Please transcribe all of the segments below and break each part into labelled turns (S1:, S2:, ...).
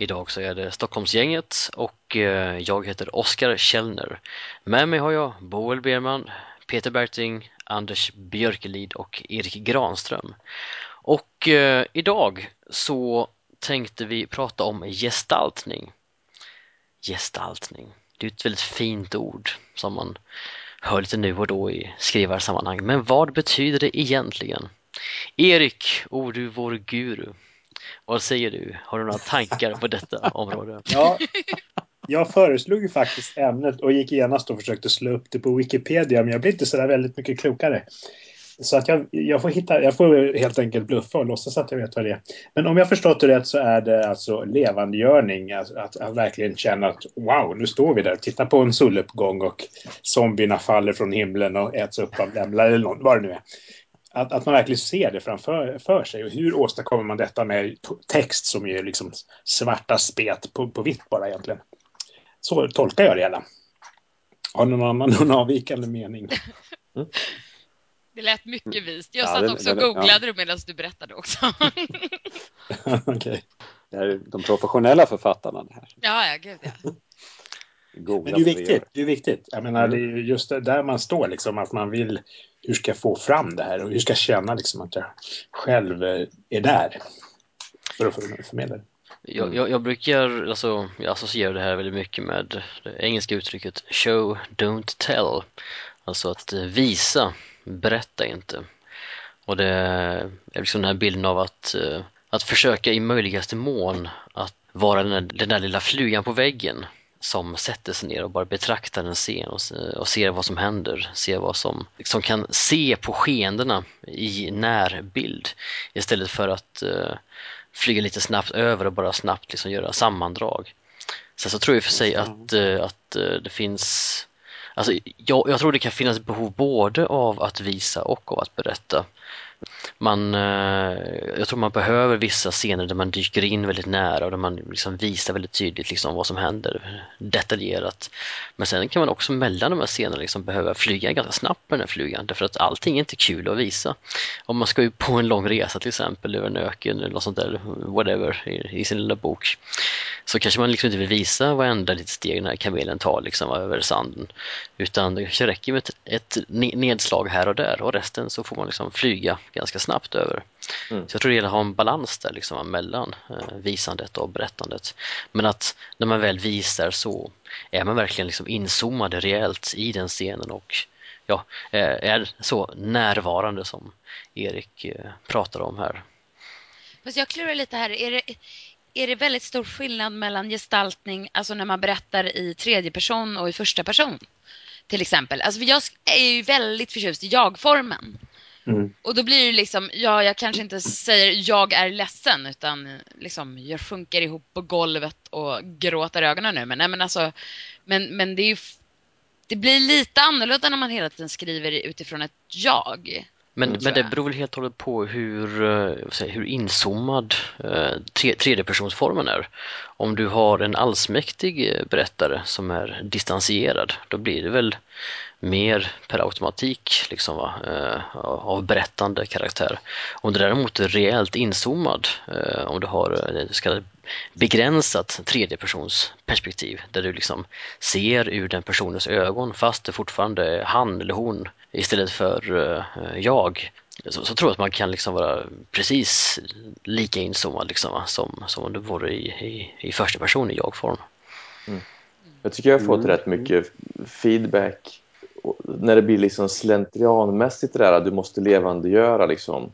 S1: Idag så är det Stockholmsgänget och eh, jag heter Oskar Källner. Med mig har jag Boel Berman, Peter Berting, Anders Björkelid och Erik Granström. Och eh, idag så tänkte vi prata om gestaltning. Gestaltning, det är ett väldigt fint ord som man hör lite nu och då i skrivarsammanhang. Men vad betyder det egentligen? Erik, o du vår guru, vad säger du? Har du några tankar på detta område?
S2: Ja, jag föreslog ju faktiskt ämnet och gick genast och försökte slå upp det på Wikipedia, men jag blev inte så där väldigt mycket klokare. Så att jag, jag, får hitta, jag får helt enkelt bluffa och låtsas att jag vet vad det är. Men om jag förstått det rätt så är det alltså levandegörning. Att, att, att verkligen känna att wow, nu står vi där. och tittar på en soluppgång och zombierna faller från himlen och äts upp av lämlar eller något, vad det nu är att, att man verkligen ser det framför för sig. Och hur åstadkommer man detta med text som är liksom svarta spet på, på vitt bara egentligen. Så tolkar jag det hela. Har någon annan någon avvikande mening?
S3: Mm. Det lät mycket vist. Jag
S4: Ja,
S3: satt
S4: det-
S3: också och googlade det medan du berättade också.
S2: Okej.
S4: Det är de professionella författarna det här.
S3: ja, ja, gud ja.
S4: Googla
S2: Men det är viktigt. Det är viktigt. Jag menar,
S4: Mm.
S2: det är ju just det där man står liksom, att man vill hur ska jag få fram det här och hur ska jag känna liksom att jag själv eh, är där för att för- förmedla det.
S1: Jag, jag, jag brukar, alltså, jag associerar det här väldigt mycket med det engelska uttrycket show, don't tell. Alltså att eh, visa, berätta inte. Och det är liksom den här bilden av att, eh, att försöka i möjligaste mån att vara den där, den där lilla flugan på väggen som sätter sig ner och bara betraktar en scen och, och ser vad som händer, ser vad som, som kan se på skeendena i närbild istället för att eh, flyga lite snabbt över och bara snabbt liksom göra sammandrag. Sen så tror jag för sig att, eh, att eh, det finns Alltså, jag, jag tror det kan finnas behov både av att visa och av att berätta. Man, eh, jag tror man behöver vissa scener där man dyker in väldigt nära och där man liksom visar väldigt tydligt liksom vad som händer detaljerat. Men sen kan man också mellan de här scenerna liksom behöva flyga ganska snabbt med den här flugan därför att allting är inte kul att visa. Om man ska ju på en lång resa till exempel över en öken eller något sånt där, whatever, i, i sin lilla bok så kanske man liksom inte vill visa varenda litet steg den här kamelen tar liksom över sanden. Utan det kanske räcker med ett, ett nedslag här och där och resten så får man liksom flyga ganska snabbt över.
S4: Mm.
S1: Så jag tror det gäller att ha en balans där liksom mellan eh, visandet och berättandet. Men att när man väl visar så är man verkligen liksom inzoomad rejält i den scenen och ja, eh, är så närvarande som Erik eh, pratar om här.
S3: Fast jag klurar lite här. Är det, är det väldigt stor skillnad mellan gestaltning, alltså när man berättar i tredje person och i första person? Till exempel. Alltså jag är ju väldigt förtjust i jag-formen.
S2: Mm.
S3: Och då blir det liksom, ja, jag kanske inte säger jag är ledsen utan liksom jag sjunker ihop på golvet och gråter ögonen nu. Men, nej, men alltså, men, men det är ju, det blir lite annorlunda när man hela tiden skriver utifrån ett jag.
S1: Men, men det beror väl helt och hållet på hur, eh, säger, hur inzoomad eh, tre, tredjepersonsformen är. Om du har en allsmäktig eh, berättare som är distanserad, då blir det väl mer per automatik liksom, va, eh, av berättande karaktär. Om du däremot är rejält inzoomad, eh, om du har det så kallade begränsat tredjepersonsperspektiv där du liksom ser ur den personens ögon fast det fortfarande är han eller hon istället för eh, jag så, så tror jag att man kan liksom vara precis lika inzoomad liksom, som, som om du vore i, i, i första person i jag-form.
S4: Jag tycker jag har fått
S2: Mm.
S4: rätt mycket feedback när det blir liksom slentrianmässigt det där att du måste levandegöra liksom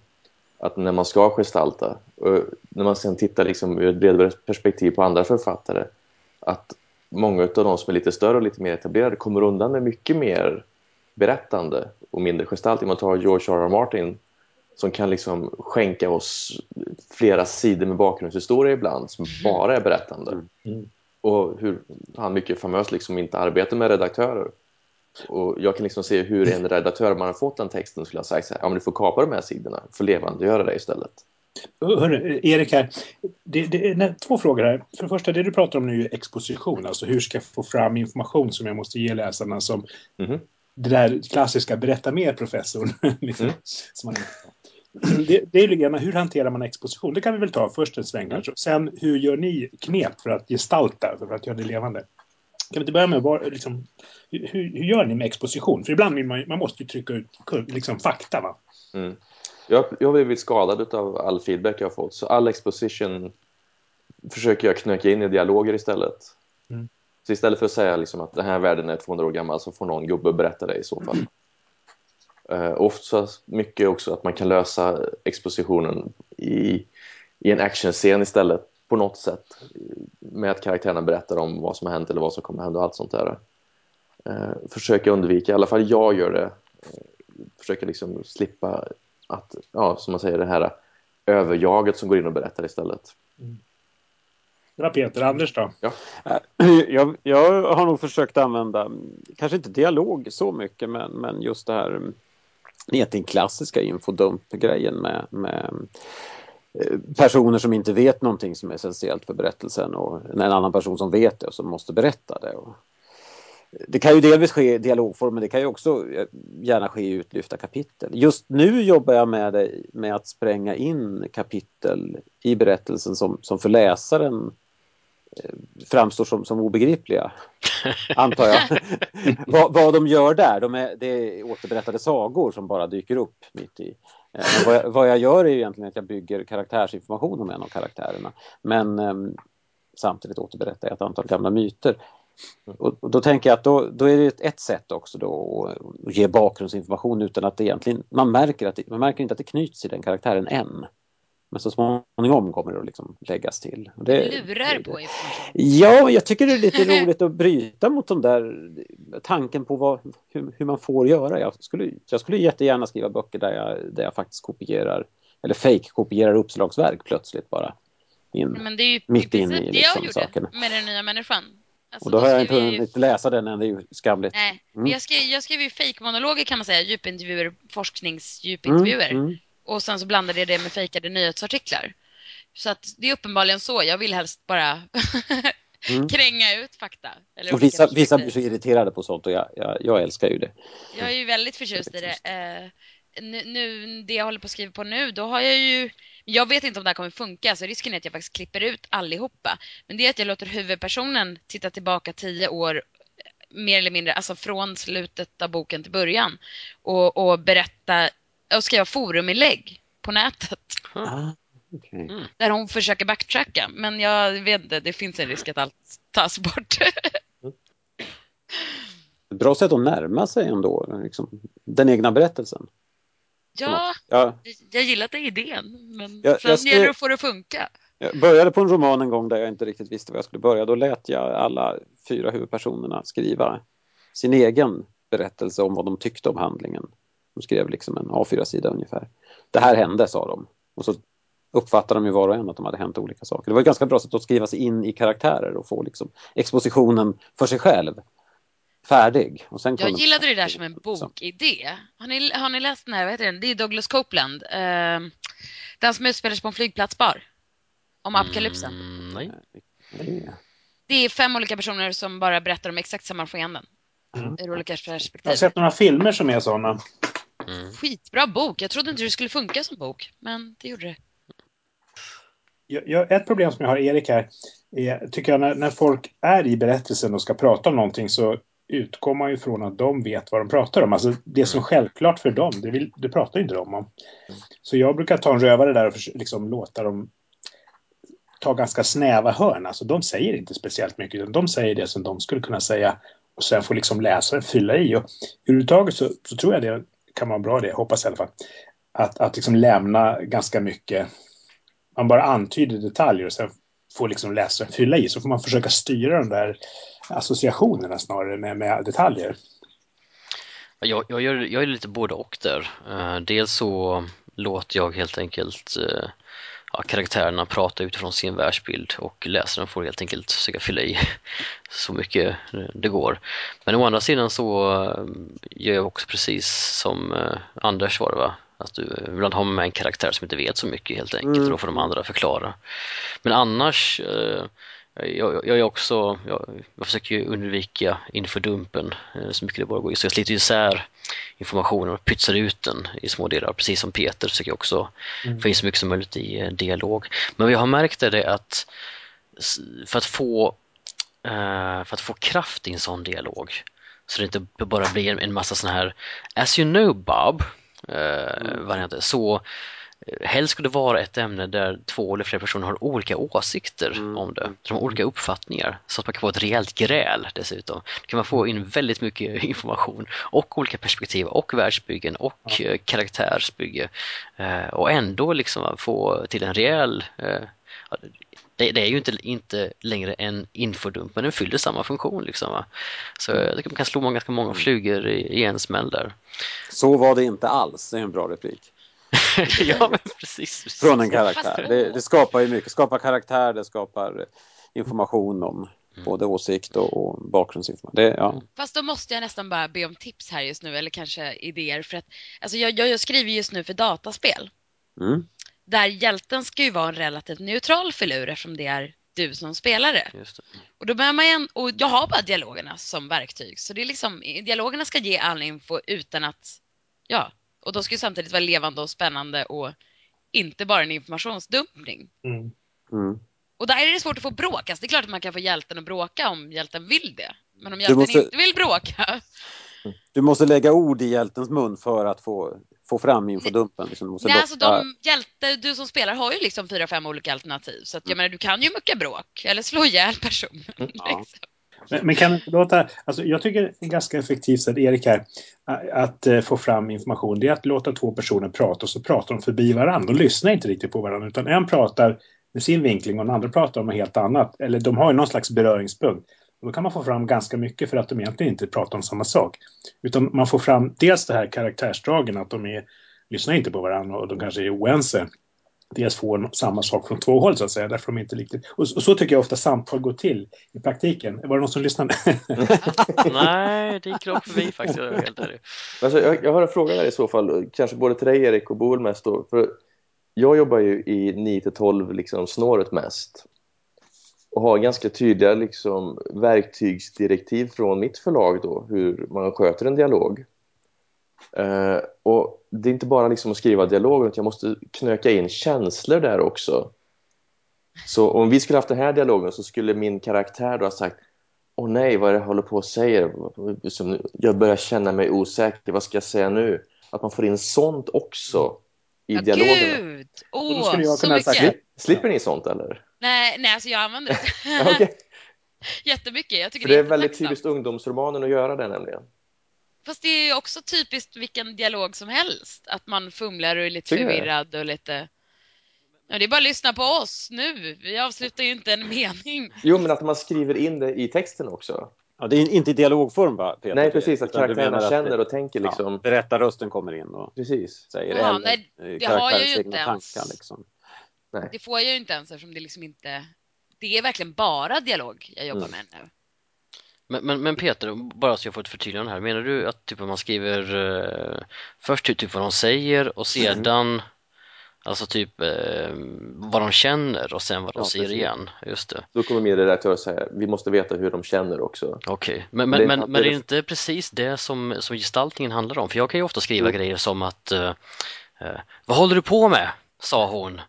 S4: att när man ska gestalta och när man sen tittar liksom ur ett bredare perspektiv på andra författare att många av de som är lite större och lite mer etablerade kommer undan med mycket mer berättande och mindre gestaltning. Man tar George R. R. Martin som kan liksom skänka oss flera sidor med bakgrundshistoria ibland som bara är berättande.
S2: Mm.
S4: och hur han mycket famöst liksom inte arbetar med redaktörer. Och jag kan liksom se hur en redaktör, om man har fått den texten, skulle ha sagt så här, ja men du får kapa de här sidorna, får levandegöra det istället.
S2: Hörru, Erik här. Det, det är två frågor här. För det första, det du pratar om nu är exposition. Alltså hur ska jag få fram information som jag måste ge läsarna som
S4: Mhm.
S2: det där klassiska berätta mer professorn. liksom,
S4: Mm.
S2: det, det är lite grann, hur hanterar man exposition? Det kan vi väl ta först en sväng kanske. Sen, hur gör ni knep för att gestalta, för att göra det levande? Kan vi inte börja med, var, liksom, hur, hur gör ni med exposition? För ibland vill man, man måste ju trycka ut liksom, fakta. Va?
S4: Mm. Jag, jag har blivit skadad av all feedback jag har fått, så all exposition försöker jag knöka in i dialoger istället.
S2: Mm.
S4: Så istället för att säga liksom att den här världen är 200 år gammal så får någon gubbe berätta det i så fall. Uh, ofta mycket också att man kan lösa expositionen i, i en actionscen istället på något sätt. Med att karaktärerna berättar om vad som har hänt eller vad som kommer hända och allt sånt där. Uh, försöka undvika, i alla fall jag gör det, uh, försöka liksom slippa att, ja, som man säger, det här överjaget som går in och berättar istället.
S2: Det var Peter. Anders då?
S5: Jag, jag har nog försökt använda, kanske inte dialog så mycket, men, men just det här egentligen klassiska infodump-grejen med, med eh, personer som inte vet någonting som är essentiellt för berättelsen och en annan person som vet det och som måste berätta det. Det kan ju delvis ske i dialogform men det kan ju också eh, gärna ske i utlyfta kapitel. Just nu jobbar jag med, det, med att spränga in kapitel i berättelsen som, som för läsaren eh, framstår som, som obegripliga, antar jag. vad, vad de gör där, de är, det är återberättade sagor som bara dyker upp mitt i. Eh, men vad, jag, vad jag gör är ju egentligen att jag bygger karaktärsinformation om en av karaktärerna. Men ehm, samtidigt återberättar jag ett antal gamla myter. Och, och då tänker jag att då, då är det ett, ett sätt också då att, ge bakgrundsinformation utan att det egentligen, man märker, att det, man märker inte att det knyts i den karaktären än. Men så småningom kommer det att liksom läggas till. Och det,
S3: Lurar
S5: det-
S3: på information.
S5: Ja, jag tycker det är lite roligt att bryta mot de där tanken på vad, hur, hur man får göra. Jag skulle, jag skulle jättegärna skriva böcker där jag, där jag faktiskt kopierar, eller fake-kopierar uppslagsverk plötsligt bara. In.
S3: Men det är ju
S5: Mitt
S3: i det jag
S5: liksom
S3: gjorde
S5: sakerna.
S3: med den nya människan. Alltså,
S5: Och då har jag inte
S3: jag ju-
S5: hunnit läsa den än, det är ju skamligt.
S3: Nej,
S5: Mm.
S3: jag skrev, jag skrev ju fake-monologer kan man säga, djupintervjuer, forskningsdjupintervjuer.
S5: Mm, mm.
S3: Och sen så blandade jag det med fejkade nyhetsartiklar. Så att det är uppenbarligen så, jag vill helst bara
S5: Mm.
S3: kränga ut fakta.
S5: Och vissa, vissa blir så irriterade på sånt och jag, jag, jag älskar ju det.
S3: Jag är ju väldigt förtjust i det. Eh, nu, nu, det jag håller på att skriva på nu, då har jag ju... Jag vet inte om det här kommer funka, så risken är att jag faktiskt klipper ut allihopa. Men det är att jag låter huvudpersonen titta tillbaka tio år, eh, mer eller mindre, alltså från slutet av boken till början. Och, och berätta, och skriva foruminlägg på nätet.
S5: Ah, okej.
S3: Där hon försöker backtracka. Men jag vet inte, det finns en risk att allt tas bort.
S5: Ett bra sätt att närma sig ändå, liksom, den egna berättelsen.
S3: ja,
S5: Ja,
S3: jag gillar den idén. Men
S5: Jag-
S3: sen
S5: jag skrev-
S3: gäller det att få det att funka.
S5: Jag började på en roman en gång där jag inte riktigt visste var jag skulle börja. Då lät jag alla fyra huvudpersonerna skriva sin egen berättelse om vad de tyckte om handlingen. De skrev liksom en A4-sida ungefär. Det här hände, sa de. Och så uppfattade de ju var och en att de hade hänt olika saker. Det var ett ganska bra sätt att skriva sig in i karaktärer och få liksom expositionen för sig själv färdig. Och sen
S3: Jag gillade det där som en
S5: Så.
S3: bokidé. Har ni, har ni läst den här, vad heter den? Det är Douglas Copeland. Eh, den som utspelar sig på en flygplatsbar. Om apokalypsen.
S1: Mm, nej.
S3: Det är fem olika personer som bara berättar om exakt samma skeenden.
S2: Mm.
S3: Ur olika
S2: Jag har
S3: perspektiv.
S2: sett några filmer som är sådana.
S1: Mm.
S3: Skitbra bok. Jag trodde inte det skulle funka som bok, men det gjorde det.
S2: Jag, jag, ett problem som jag har, Erik, här, är, tycker jag, när, när folk är i berättelsen och ska prata om någonting så utgår man ju från att de vet vad de pratar om. Alltså det som är självklart för dem, det, vill, det pratar ju inte de om. Så jag brukar ta en rövare där och liksom låta dem ta ganska snäva hörn. Alltså de säger inte speciellt mycket, utan de säger det som de skulle kunna säga och sen får liksom läsaren fylla i. Och överhuvudtaget så, så tror jag det kan vara bra det, hoppas jag i alla fall. Att, att liksom lämna ganska mycket man bara antyder detaljer och sen får liksom läsaren fylla i. Så får man försöka styra de där associationerna snarare med, med detaljer.
S1: Jag, jag, gör, jag är lite både och där. Eh, dels så låter jag helt enkelt eh, ja, karaktärerna pratar utifrån sin världsbild och läsaren får helt enkelt försöka fylla i så mycket det går. Men å andra sidan så eh, gör jag också precis som eh, Anders var det va? Att du ibland har med en karaktär som inte vet så mycket helt enkelt
S5: Mm.
S1: och då får de andra förklara. Men annars eh, jag, jag är också, jag, jag försöker ju undvika infodumpen eh, så mycket det bara går. Så jag sliter isär informationen och pytsar ut den i små delar. Precis som Peter försöker jag också
S2: Mm.
S1: få in så mycket som möjligt i eh, dialog. Men vad jag har märkt är det att för att få, eh, för att få kraft i en sån dialog så det inte bara blir en- massa sån här As you know Bob eh, varianter så helst skulle det vara ett ämne där två eller fler personer har olika åsikter
S5: Mm.
S1: om det. De har olika uppfattningar så att man kan få ett rejält gräl dessutom. Då kan man få in väldigt mycket information och olika perspektiv och världsbyggen och eh, karaktärsbygge eh, och ändå liksom få till en rejäl eh, ja, det, det är ju inte, inte längre en infodump men den fyller samma funktion liksom. Va? Så tycker man kan slå många, ganska många flugor i, i en smäll där.
S5: Så var det inte alls, det är en bra replik.
S1: ja men precis. precis.
S5: Från en karaktär. Det, det skapar ju mycket, skapar karaktär, det skapar information om både åsikt och, och bakgrundsinformation. Det, ja.
S3: Fast då måste jag nästan bara be om tips här just nu eller kanske idéer för att alltså jag, jag, jag skriver just nu för dataspel
S5: Mm.
S3: där hjälten ska ju vara en relativt neutral filur eftersom det är du som spelare.
S1: Just det.
S3: Och då behöver man igen, och jag har bara dialogerna som verktyg så det är liksom, dialogerna ska ge all info utan att, ja, och de ska ju samtidigt vara levande och spännande och inte bara en informationsdumpning.
S2: Mm.
S5: Mm.
S3: Och där är det svårt att få bråk. Alltså det är klart att man kan få hjälten att bråka om hjälten vill det. Men om hjälten
S5: måste-
S3: inte vill bråka,
S5: Du måste lägga ord i hjältens mun för att få, få fram infodumpen. Liksom. Du måste
S3: Nej, alltså de hjälte, du som spelar har ju liksom fyra, fem olika alternativ. Så att, jag menar, du kan ju mucka bråk eller slå ihjäl personen.
S5: Ja.
S3: Liksom.
S2: Men, men kan det låta... Alltså jag tycker det är ganska effektivt sätt, Erik här, att, eh, få fram information. Det är att låta två personer prata och så pratar de förbi varandra. De lyssnar inte riktigt på varandra utan en pratar med sin vinkling och den andra pratar om något helt annat. Eller de har ju någon slags beröringspunkt. Och då kan man få fram ganska mycket för att de egentligen inte pratar om samma sak. Utan man får fram dels det här karaktärsdragen, att de är, lyssnar inte på varandra och de kanske är oense. Dels får samma sak från två håll så att säga, därför de inte riktigt... Och, och så tycker jag ofta samtal går till i praktiken. Var det någon som lyssnade?
S1: Nej, det gick rakt förbi faktiskt. Jag är helt ärlig.
S4: Alltså, jag, jag har en fråga där i så fall, kanske både till dig Erik och Boel mest då. För jag jobbar ju i 9-12 liksom snåret mest och har ganska tydliga liksom, verktygsdirektiv från mitt förlag då, hur man sköter en dialog. Eh, och det är inte bara liksom att skriva dialog, utan jag måste knöka in känslor där också. Så om vi skulle haft den här dialogen så skulle min karaktär då ha sagt Åh nej, vad är det jag håller på säga? Som, Jag börjar känna mig osäker, vad ska jag säga nu? Att man får in sånt också i
S3: Ja,
S4: dialogerna.
S3: gud!
S2: Och
S3: Åh,
S2: skulle jag
S3: så
S2: kunna
S3: mycket!
S2: sagt-
S4: Slipper ni sånt eller?
S3: Nej, nej, alltså jag använder det
S4: okej.
S3: jättemycket. Jag tycker
S4: För det är
S3: det är
S4: väldigt typiskt ungdomsromanen att göra det nämligen.
S3: Fast det är ju också typiskt vilken dialog som helst. Att man fumlar och är lite förvirrad och lite... Ja, det är bara att lyssna på oss nu. Vi avslutar ju inte en mening.
S4: Jo, men att man skriver in det i texten också.
S5: Ja, det är inte i dialogform va, Peter?
S4: Nej, precis. Att karaktärerna
S5: att
S4: känner och tänker liksom.
S5: Ja, berättarrösten kommer in och
S4: Precis.
S5: säger
S3: Ja, nej,
S5: eh,
S3: det har jag ju inte ens.
S5: tankar. Liksom.
S3: Det får jag ju inte ens eftersom det liksom inte... Det är verkligen bara dialog jag jobbar
S5: Mm.
S3: med nu.
S1: Men, men, men Peter, bara så jag får ett förtydligande här. Menar du att typ, man skriver eh, först typ vad de säger och sedan alltså typ eh, vad de känner och sen vad de
S4: Ja,
S1: säger
S4: precis.
S1: igen? Just det.
S4: Då kommer min redaktör säga vi måste veta hur de känner också.
S1: Okej, men,
S4: Det-
S1: men, men,
S4: det-
S1: men är det inte precis det som, som gestaltningen handlar om? För jag kan ju ofta skriva
S4: Mm.
S1: grejer som att eh, eh, Vad håller du på med? sa hon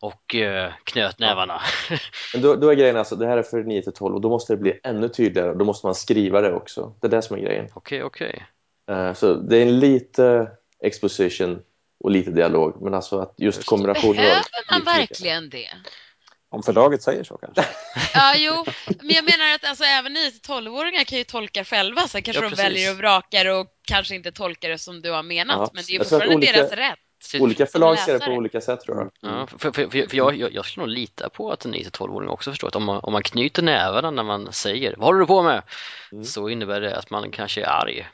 S1: och eh, knöt nävarna.
S4: Men då, då är grejen alltså, det här är för 9 till 12 och då måste det bli ännu tydligare. Då måste man skriva det också. Det är det som är grejen.
S1: Okej, okej.
S4: Eh, så det är en lite exposition och lite dialog. Men alltså att just kombinationen
S3: Behöver man verkligen det?
S5: Om förlaget säger så kanske.
S3: Ja, jo. Men jag menar att alltså, även 9-12-åringar kan ju tolka själva. Sen kanske
S1: Ja,
S3: de väljer och vrakar och kanske inte tolkar det som du har menat.
S4: Ja,
S3: Men det är ju fortfarande
S4: olika-
S3: deras rätt.
S4: Olika förlag ser det på olika sätt tror jag.
S1: Ja, för, för, för, för jag, jag, jag skulle nog lita på att en 9-12-åring också förstår att om man, om man knyter nävarna när man säger Vad håller du på med?
S4: Mm.
S1: Så innebär det att man kanske är arg.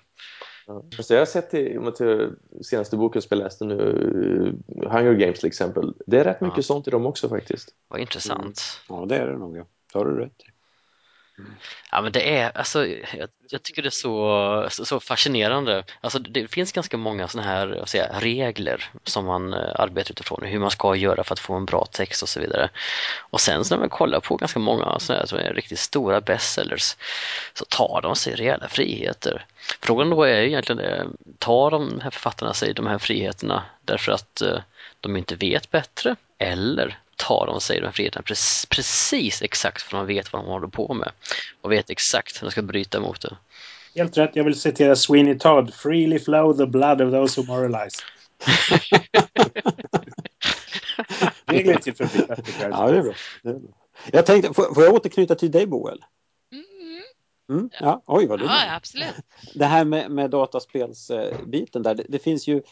S4: Ja. Så jag har sett i senaste boken som jag läste nu, Hunger Games till exempel. Det är rätt mycket
S1: Ja.
S4: sånt i dem också faktiskt.
S1: Vad intressant.
S5: Ja, det är det nog. Ja. Det har du rätt i.
S1: Ja men det är, alltså jag, jag tycker det är så, så, så fascinerande. Alltså det finns ganska många sådana här säga, regler som man eh, arbetar utifrån, hur man ska göra för att få en bra text och så vidare. Och sen så när man kollar på ganska många sådana här som är riktigt stora bestsellers så tar de sig rejäla friheter. Frågan då är ju egentligen eh, tar de här författarna sig de här friheterna därför att eh, de inte vet bättre eller tar de sig de här friheterna precis, precis exakt för de vet vad de håller på med och vet exakt hur de ska bryta mot det.
S2: Helt rätt. Jag vill citera Sweeney Todd. Freely flow the blood of those who moralize. Det gled till förbi.
S5: Ja, det är bra. Det är bra. Jag tänkte, får, får jag återknyta till dig Boel?
S3: Mm.
S5: Mm? Ja, oj vad du
S3: Ja, absolut.
S5: Det här med, med dataspelsbiten där, det, det finns ju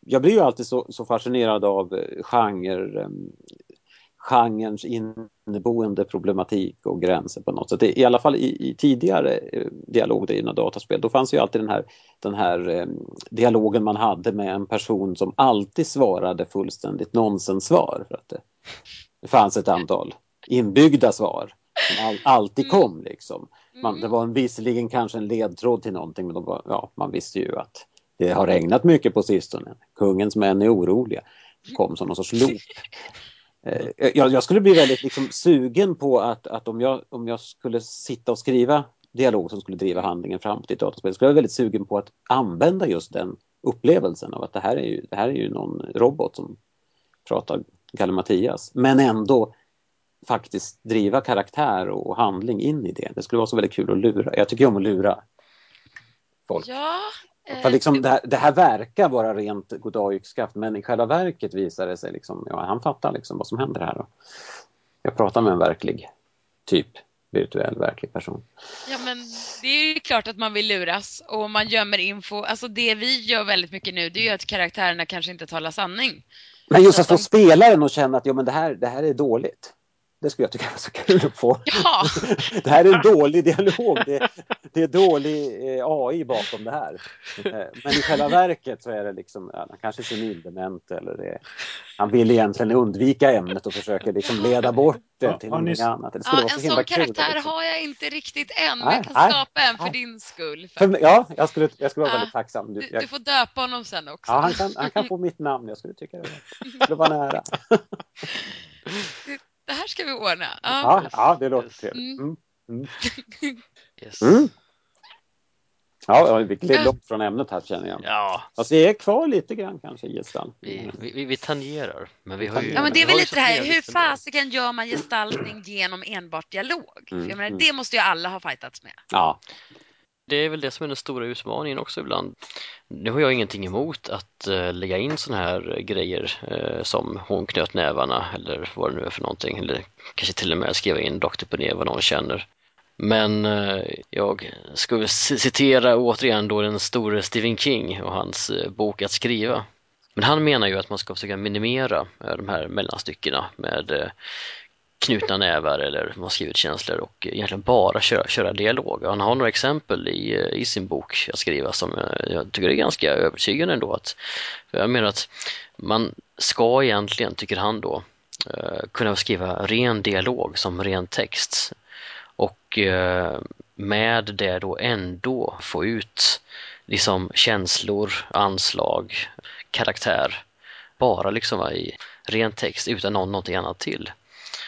S5: jag blir ju alltid så, så fascinerad av eh, genre, um, genrens inneboende problematik och gränser på något sätt. I alla fall i, i tidigare eh, dialogdrivna dataspel, då fanns ju alltid den här, den här eh, dialogen man hade med en person som alltid svarade fullständigt nonsenssvar. För att det, det fanns ett antal inbyggda svar som all, alltid kom liksom. Man, det var en, visserligen kanske en ledtråd till någonting, men var, ja, man visste ju att det har regnat mycket på sistone. Kungens män är oroliga. Kom som någon sorts loop. Eh, jag, jag skulle bli väldigt liksom, sugen på att, att om, jag, om jag skulle sitta och skriva dialog som skulle driva handlingen framåt i ett dataspel, skulle jag vara väldigt sugen på att använda just den upplevelsen av att det här är ju, det här är ju någon robot som pratar gallimatias, men ändå faktiskt driva karaktär och handling in i det. Det skulle vara så väldigt kul att lura. Jag tycker om att lura folk.
S3: Ja eh,
S5: För liksom det, här, det här verkar vara rent goddag yxskaft men i själva verket visar det sig liksom, ja han fattar liksom vad som händer här. Och jag pratar med en verklig typ virtuell verklig person.
S3: Ja, men det är ju klart att man vill luras och man gömmer info. Alltså det vi gör väldigt mycket nu, det är ju att karaktärerna kanske inte talar sanning.
S5: Men just att få
S3: de-
S5: spelaren att känna att ja, men det, här, det här är dåligt. Det skulle jag tycka var så kul att få.
S3: Ja,
S5: Det här är en dålig dialog. Det, det är dålig eh, AI bakom det här. Eh, Men i själva verket så är det liksom, ja, han kanske är senildement eller det, han vill egentligen undvika ämnet och försöker liksom leda bort det
S2: Ja,
S5: till
S2: ni-
S5: någonting annat. Det skulle
S3: ja
S5: vara så
S3: en sån
S5: kul.
S3: karaktär
S5: liksom.
S3: har jag inte riktigt än. men jag kan
S5: nej,
S3: skapa en för
S5: nej.
S3: din skull.
S5: För, mig- ja, jag skulle, jag skulle vara
S3: Ja,
S5: väldigt tacksam. Du, jag,
S3: du får döpa honom sen också.
S5: ja, han, kan, han kan få mitt namn. Jag skulle tycka det var- skulle vara nära.
S3: Det här ska vi ordna. Ja.
S5: Ja, ja det låter
S1: Yes.
S5: trevligt. Mm. Mm.
S1: Yes.
S5: Mm. Ja, vi gled långt från ämnet här känner jag.
S1: Ja,
S5: Fast vi är kvar lite grann kanske i gestaltningen.
S1: vi, vi, vi tangerar. Men vi har ju,
S3: Ja men det är väl lite det här, hur
S1: ändå.
S3: fasiken gör man gestaltning genom enbart dialog? För
S5: Mm,
S3: jag menar,
S5: mm.
S3: det måste ju alla ha fightats med.
S5: Ja,
S1: det är väl det som är den stora utmaningen också ibland. Nu har jag ingenting emot att eh, lägga in sådana här grejer eh, som hon knöt nävarna eller vad det nu är för någonting. Eller kanske till och med skriva in rakt upp och ner vad någon känner. Men eh, jag skulle citera återigen då den store Stephen King och hans bok Att skriva. Men han menar ju att man ska försöka minimera de här mellanstyckena med knutna nävar eller man har skrivit känslor och egentligen bara köra, köra dialog. Han har några exempel i, i sin bok att skriva som jag, jag tycker är ganska övertygande ändå. Att, jag menar att man ska egentligen, tycker han då, eh, kunna skriva ren dialog som ren text och eh, med det då ändå få ut liksom känslor, anslag, karaktär bara liksom i ren text utan någon, någonting annat till.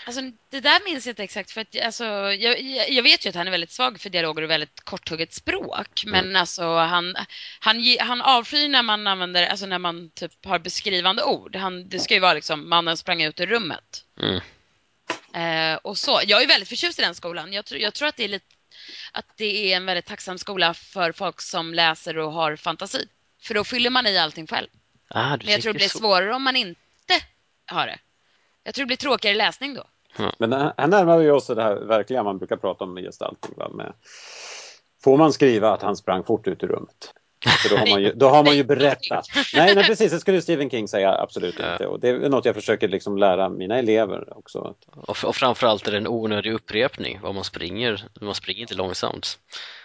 S3: Alltså, det där minns jag inte exakt för att alltså, jag, jag vet ju att han är väldigt svag för dialoger och väldigt korthugget språk. Men alltså han, han, han avskyr när man använder, alltså när man typ har beskrivande ord. Han, det ska ju vara liksom mannen sprang ut ur rummet.
S1: Mm.
S3: Eh, och så. Jag är väldigt förtjust i den skolan. Jag, tror- jag tror att det är lite att det är en väldigt tacksam skola för folk som läser och har fantasi. För då fyller man i allting själv.
S1: Ah,
S3: Men jag tror det blir
S1: så.
S3: svårare om man inte har det. Jag tror det blir tråkigare läsning då.
S5: Men här närmar vi oss det här verkliga man brukar prata om med gestaltning. Va? Med, får man skriva att han sprang fort ut ur rummet? För då har man ju, då har man ju berättat. Nej, nej, precis. Det skulle Stephen King säga absolut
S1: Ja.
S5: inte. Och det är något jag försöker liksom lära mina elever också.
S1: Och, och framförallt är det en onödig upprepning, vad man springer, man springer inte långsamt.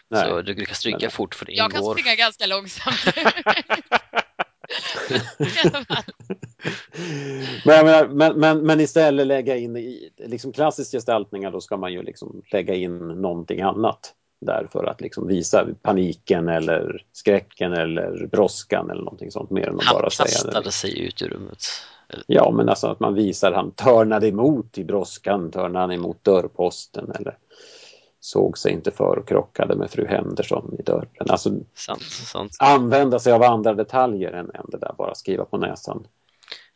S5: Nej.
S1: Så du, du kan stryka
S5: Men-
S1: fort för det
S3: Jag kan
S1: ingår.
S3: springa ganska långsamt.
S5: Men, menar, men, men, men istället lägga in i liksom klassisk gestaltningar då ska man ju liksom lägga in någonting annat där för att liksom visa paniken eller skräcken eller brådskan eller någonting sånt mer än att
S1: Han
S5: bara säga det.
S1: kastade sig ut ur rummet.
S5: Ja, men alltså att man visar han törnade emot i brådskan, törnade han emot dörrposten eller såg sig inte för och krockade med fru Henderson i dörren. Alltså
S1: Sant, sant.
S5: använda sig av andra detaljer än, än det där bara skriva på näsan.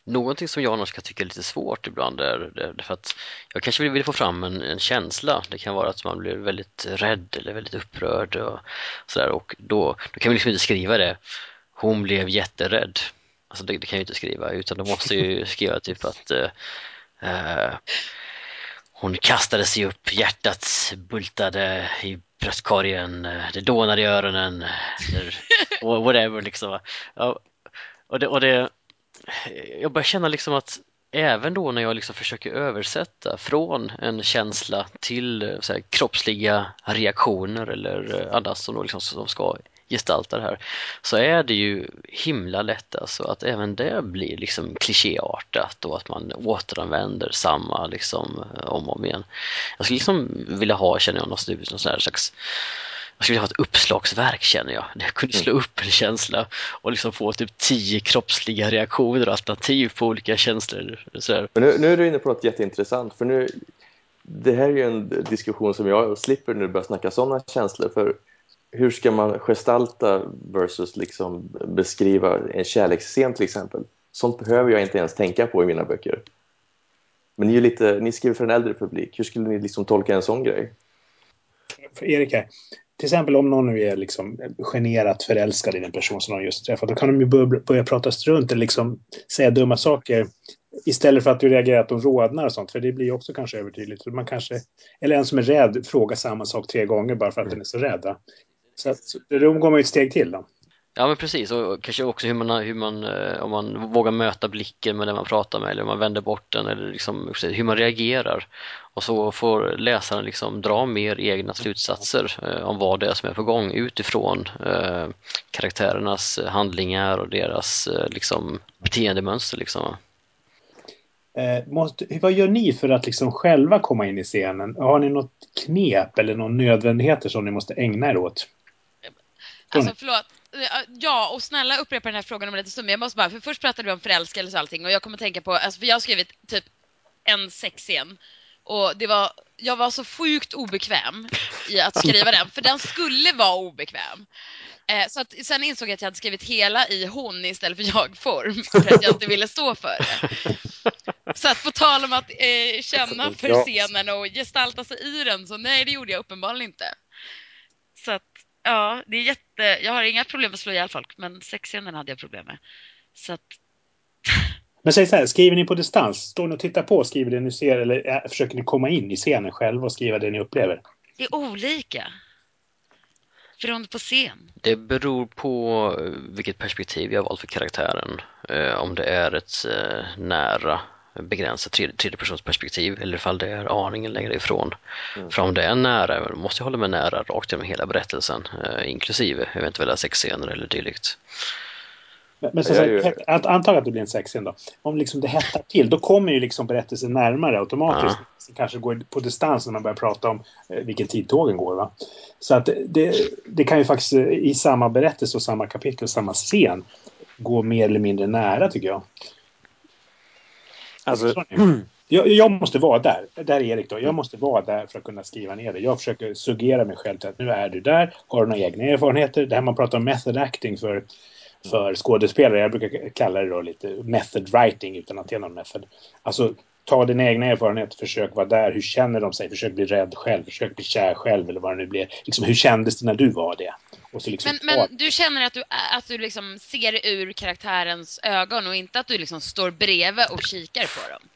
S1: Någonting som jag annars kan tycka är lite svårt ibland är, det för att jag kanske vill, vill få fram en, en känsla. Det kan vara att man blir väldigt rädd eller väldigt upprörd och sådär och då, då kan vi liksom inte skriva det. Hon blev jätterädd. Alltså det, det kan jag ju inte skriva utan då måste ju skriva typ att eh, eh, hon kastade sig upp, hjärtat bultade i bröstkorgen, eh, det dånade i öronen, wha- whatever liksom. Ja, och det, och det, jag börjar känna liksom att även då när jag liksom försöker översätta från en känsla till eh, så här, kroppsliga reaktioner eller eh, annat som, liksom, som ska gestalta det här så är det ju himla lätt alltså att även det blir liksom klichéartat och att man återanvänder samma liksom eh, om och om igen. Jag skulle liksom vilja ha, känner jag, någon någon sån här slags jag skulle vilja ha ett uppslagsverk känner jag. Där jag kunde slå upp en känsla och liksom få typ tio kroppsliga reaktioner och alternativ på olika känslor.
S4: Men nu, nu är du inne på något jätteintressant, för nu, det här är ju en diskussion som jag slipper när du börjar snacka sådana känslor, för hur ska man gestalta versus liksom beskriva en kärleksscen till exempel? Sånt behöver jag inte ens tänka på i mina böcker. Men ni, är lite, ni skriver för en äldre publik, hur skulle ni liksom tolka en sån grej?
S2: För Erik här. Till exempel om någon nu är liksom generat förälskad i den person som de just träffat. Då kan de ju börja, börja prata strunt eller liksom säga dumma saker. Istället för att du reagerar att de rodnar och sånt. För det blir ju också kanske övertydligt. Man kanske, eller en som är rädd frågar samma sak tre gånger bara för att den är så rädd. Så att, går man ju ett steg till då.
S1: Ja men precis och kanske också hur man, hur man, eh, om man vågar möta blicken med den man pratar med eller om man vänder bort den eller liksom hur man reagerar. Och så får läsaren liksom dra mer egna slutsatser eh, om vad det är som är på gång utifrån eh, karaktärernas handlingar och deras eh, liksom beteendemönster liksom.
S2: Eh, måste, vad gör ni för att liksom själva komma in i scenen? Har ni något knep eller någon nödvändigheter som ni måste ägna er åt?
S3: Alltså förlåt. Ja, och snälla upprepa den här frågan om en liten stund. Men jag måste bara, för först pratade vi om förälskelse och allting och jag kommer tänka på, alltså för jag har skrivit typ en sexscen och det var, jag var så sjukt obekväm i att skriva den, för den skulle vara obekväm. Eh, så att, sen insåg jag att jag hade skrivit hela i hon istället för jag-form, för att jag inte ville stå för det. Så att på tal om att eh, känna för scenen och gestalta sig i den, så nej, det gjorde jag uppenbarligen inte. Ja, det är jätte... Jag har inga problem med att slå ihjäl folk, men sexscenen hade jag problem med. Så att,
S2: Men säg så här, skriver ni på distans? Står ni och tittar på och skriver det ni ser eller äh, försöker ni komma in i scenen själva och skriva det ni upplever?
S3: det är olika. Beroende på scen.
S1: Det beror på eh, vilket perspektiv jag har valt för karaktären. Eh, om det är ett eh, nära begränsat tredje, tredjepersonsperspektiv eller ifall det är aningen längre ifrån. För om det är nära, då måste jag hålla mig nära rakt genom hela berättelsen, eh, inklusive eventuella sexscener eller dylikt.
S2: Men, men så, så,
S4: ju-
S2: antag att det blir en sexscen då. Om liksom det hettar till, då kommer ju liksom berättelsen närmare automatiskt. Så kanske går på distans när man börjar prata om eh, vilken tid tågen går. Va? Så att det, det kan ju faktiskt eh, i samma berättelse och samma kapitel och samma scen gå mer eller mindre nära tycker jag.
S5: Alltså,
S2: ni? Jag, jag måste vara där. Där är Erik då. Jag måste vara där för att kunna skriva ner det. Jag försöker suggera mig själv till att nu är du där. Har du några egna erfarenheter? Det här man pratar om method acting för, för skådespelare. Jag brukar kalla det då lite method writing utan att det är någon method. Alltså ta dina egna erfarenheter. Försök vara där. Hur känner de sig? Försök bli rädd själv. Försök bli kär själv eller vad det nu blir. Liksom, hur kändes det när du var det? Liksom
S3: Men, men du känner att du, att du liksom ser ur karaktärens ögon och inte att du liksom står bredvid och kikar på dem?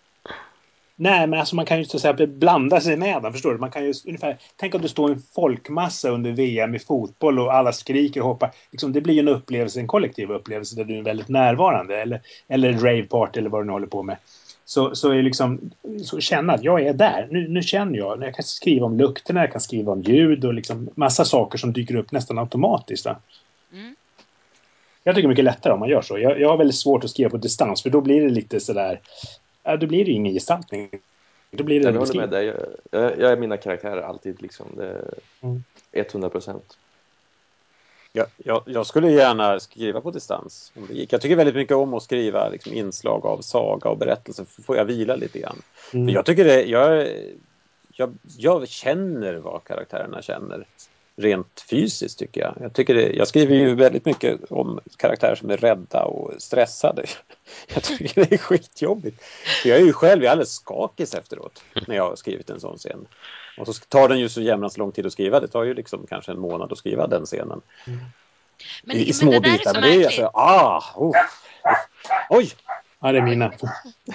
S2: Nej, men alltså man kan ju så att säga blanda sig med dem. Förstår du? Man kan ju ungefär... Tänk om du står i en folkmassa under VM i fotboll och alla skriker och hoppar. Liksom, det blir ju en upplevelse, en kollektiv upplevelse där du är väldigt närvarande. Eller, eller raveparty eller vad du nu håller på med. Så, så är liksom, så känna att jag är där. Nu, nu känner jag. Jag kan skriva om lukterna, jag kan skriva om ljud och liksom massa saker som dyker upp nästan automatiskt. Va?
S3: Mm.
S2: Jag tycker det är mycket lättare om man gör så. Jag, jag har väldigt svårt att skriva på distans för då blir det lite sådär... Ja, då blir det ingen gestaltning. Då blir det
S4: Jag håller med dig. Jag, jag, jag är mina karaktärer alltid liksom. Det
S2: Mm.
S4: 100 procent.
S5: Jag, jag, jag skulle gärna skriva på distans om det gick. Jag tycker väldigt mycket om att skriva liksom, inslag av saga och berättelse. Får jag vila lite grann.
S2: Mm.
S5: För jag tycker det, jag, jag, jag känner vad karaktärerna känner. Rent fysiskt tycker jag. Jag, tycker det, jag skriver ju väldigt mycket om karaktärer som är rädda och stressade. Jag tycker det är skitjobbigt. För jag är ju själv jag är alldeles skakig efteråt när jag har skrivit en sån scen. Och så tar den ju så jämnast lång tid att skriva. Det tar ju liksom kanske en månad att skriva den scenen.
S3: Men,
S5: I, i
S3: men
S5: små bitar.
S3: är så
S5: Men det är alltså, ah, oh, oj!
S2: Ja, det är mina.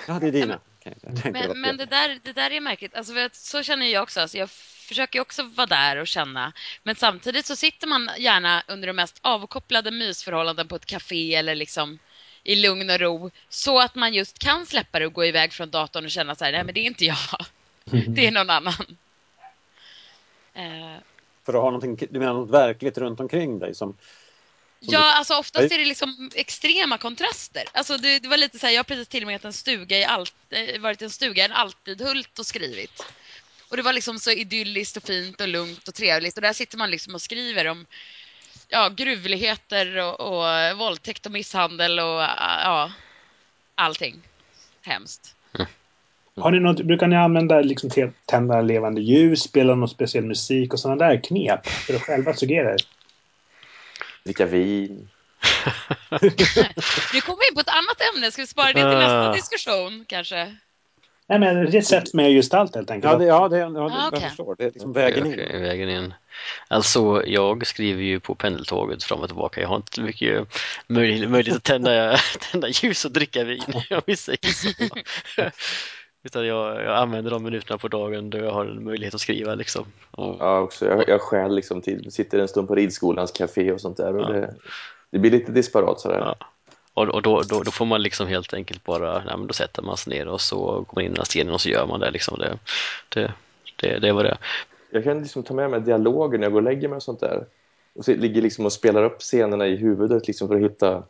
S5: Ja, det är dina. Tänkte det
S3: Men, men det, där, det där är märkligt. Alltså, så känner jag också. Alltså, jag försöker ju också vara där och känna. Men samtidigt så sitter man gärna under de mest avkopplade mysförhållanden på ett café eller liksom i lugn och ro. Så att man just kan släppa det och gå iväg från datorn och känna så här, nej men det är inte jag. Det är någon annan. Eh,
S5: För att ha någonting, du menar något verkligt runt omkring dig som...
S3: Ja, alltså oftast är det liksom extrema kontraster. Alltså det, det var lite så här, jag har precis tillbringat en stuga i allt, eh, varit i en stuga i en Alltidhult och skrivit. Och det var liksom så idylliskt och fint och lugnt och trevligt. Och där sitter man liksom och skriver om ja, gruvligheter och, och våldtäkt och misshandel och ja, allting. Hemskt.
S2: Har ni något, brukar ni använda liksom tända levande ljus, spela någon speciell musik och sådana där knep för att själva sugera er?
S4: Dricka vin.
S3: Nu kommer vi in på ett annat ämne. Ska vi spara det till nästa
S1: Ah.
S3: diskussion kanske?
S2: Nej, men det är ett sätt med gestalt helt enkelt.
S5: Ja, det, ja, det, ja, det,
S3: Ah, okej.
S5: jag förstår. Det är liksom vägen in.
S1: Okej, vägen in. Alltså, jag skriver ju på pendeltåget fram och tillbaka. Jag har inte mycket möj möjlighet att tända, tända ljus och dricka vin, om vi säger så. Utan jag, jag använder de minuterna på dagen då jag har en möjlighet att skriva liksom. Och,
S4: Ja, också. Jag, jag stjäl liksom tid. Sitter en stund på ridskolans café och sånt där. Och
S1: Ja.
S4: det, det blir lite disparat sådär.
S1: Ja och, och då, då, då får man liksom helt enkelt bara, nej, men då sätter man sig ner och så går man in i den här scenen och så gör man det liksom. Det, det, det, det var det.
S4: Jag kan liksom ta med mig dialoger när jag går och lägger mig och sånt där. Och så ligger liksom och spelar upp scenerna i huvudet liksom för att hitta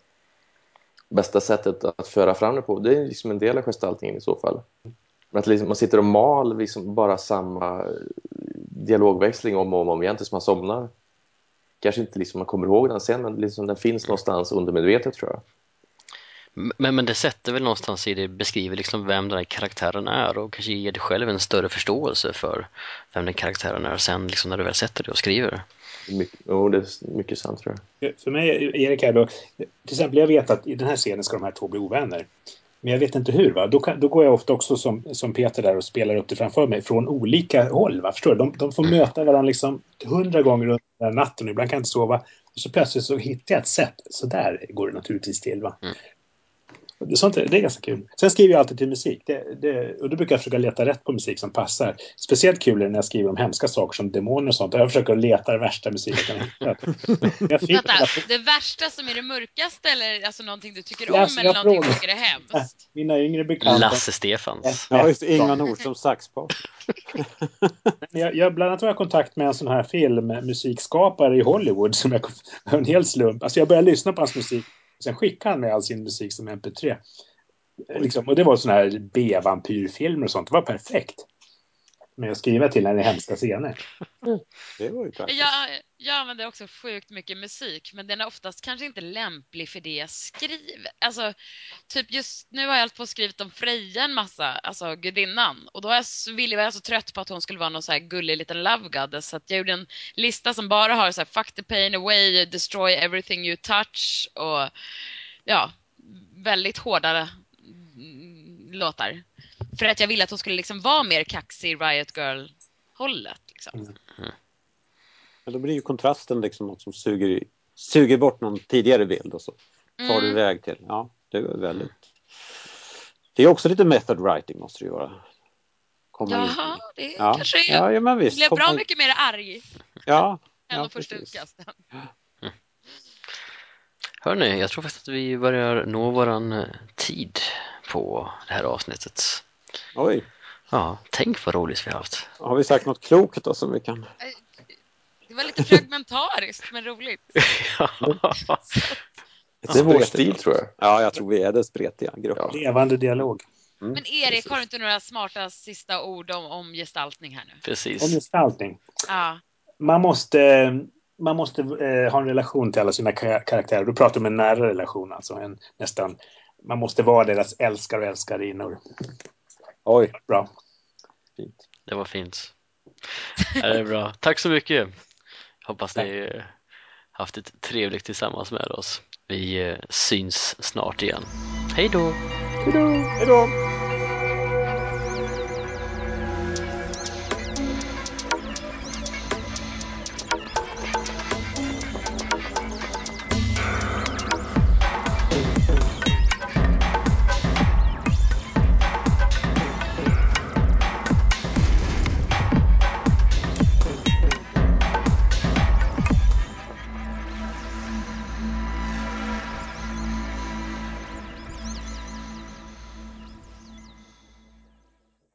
S4: bästa sättet att föra fram det på. Det är liksom en del av gestaltningen i så fall. Men att liksom, man sitter och mal liksom bara samma eh, dialogväxling om och om, om igen tills man somnar. Kanske inte liksom man kommer ihåg den sen, men liksom den finns någonstans undermedvetet tror jag.
S1: Men, men det sätter väl någonstans i det, beskriver liksom vem den här karaktären är och kanske ger dig själv en större förståelse för vem den karaktären är sen liksom när du väl sätter dig och skriver.
S4: Jo, det är mycket sant tror jag.
S2: För mig, Erik här då, till exempel jag vet att i den här scenen ska de här två bli ovänner. Men jag vet inte hur. Va? Då, kan, då går jag ofta också som, som Peter där och spelar upp det framför mig från olika håll. Va? Förstår du? De, de får möta varandra liksom hundra gånger under natten. Ibland kan jag inte sova. Och så plötsligt så hittar jag ett sätt. Så där går det naturligtvis till. Va?
S1: Mm.
S2: Sånt, är- det är ganska kul. Sen skriver jag alltid till musik. Det, det, och då brukar jag försöka leta rätt på musik som passar. Speciellt kul är det när jag skriver om hemska saker som demoner och sånt. Jag försöker leta den värsta musiken jag kan hitta. Jag fick
S3: Vänta, det värsta som är det mörkaste eller alltså någonting du tycker om
S2: alltså,
S3: eller någonting du tycker är hemskt?
S2: Mina yngre bekanta.
S1: Lasse Stefans.
S5: Ja, just Inga Nordström saxpar.
S2: Jag, jag bland annat var jag i kontakt med en sån här filmmusikskapare i Hollywood som jag en hel slump. Alltså jag började lyssna på hans musik. Sen skickade han mig all sin musik som MP3. Liksom, och det var såna här B-vampyrfilmer och sånt. Det var perfekt. Med att skriva till det är hemska scener.
S5: Det var ju praktiskt.
S3: Jag, jag använder också sjukt mycket musik, men den är oftast kanske inte lämplig för det jag skriver. Alltså, typ just nu har jag hållit på och skrivit om Freja en massa, alltså gudinnan. Och då var jag, så, var jag så trött på att hon skulle vara någon så här gullig liten love goddess. Så att jag gjorde en lista som bara har så här fuck the pain away, destroy everything you touch och ja, väldigt hårda mm, låtar. För att jag ville att hon skulle liksom vara mer kaxig Riot Girl-hållet. Liksom.
S5: Mm då blir ju kontrasten liksom något som suger, suger bort någon tidigare bild och så tar du
S3: Mm.
S5: iväg till. Ja, det är väldigt... Det är också lite method writing måste det ju vara. Komma in.
S3: Jaha, det
S5: Ja,
S3: kanske är...
S5: ja, ja men visst.
S3: blev bra mycket mer arg
S5: Ja,
S3: än
S5: ja,
S3: de första
S5: precis.
S3: utkasten.
S1: Hörni, jag tror faktiskt att vi börjar nå våran eh, tid på det här avsnittet.
S5: Oj,
S1: Ja, tänk vad roligt vi har haft.
S5: har vi sagt något klokt då som vi kan...
S3: Det var lite fragmentariskt men roligt.
S4: Det är vår stil tror jag.
S5: Ja, jag tror vi är den spretiga gruppen.
S2: Levande dialog.
S3: Men Erik, har du inte några smarta sista ord om, om gestaltning här nu?
S2: Om
S1: Precis.
S2: gestaltning.
S3: Ja.
S2: Man måste, man måste eh, ha en relation till alla sina ka- karaktärer. Du pratar om en nära relation, alltså en, nästan. Man måste vara deras älskare och älskarinnor.
S5: Oj,
S2: Bra.
S4: Fint.
S1: Det var fint. Ja, det är bra. Tack så mycket. Hoppas ni eh, haft ett trevligt tillsammans med oss. Vi eh, syns snart igen. Hej då!
S5: hej då!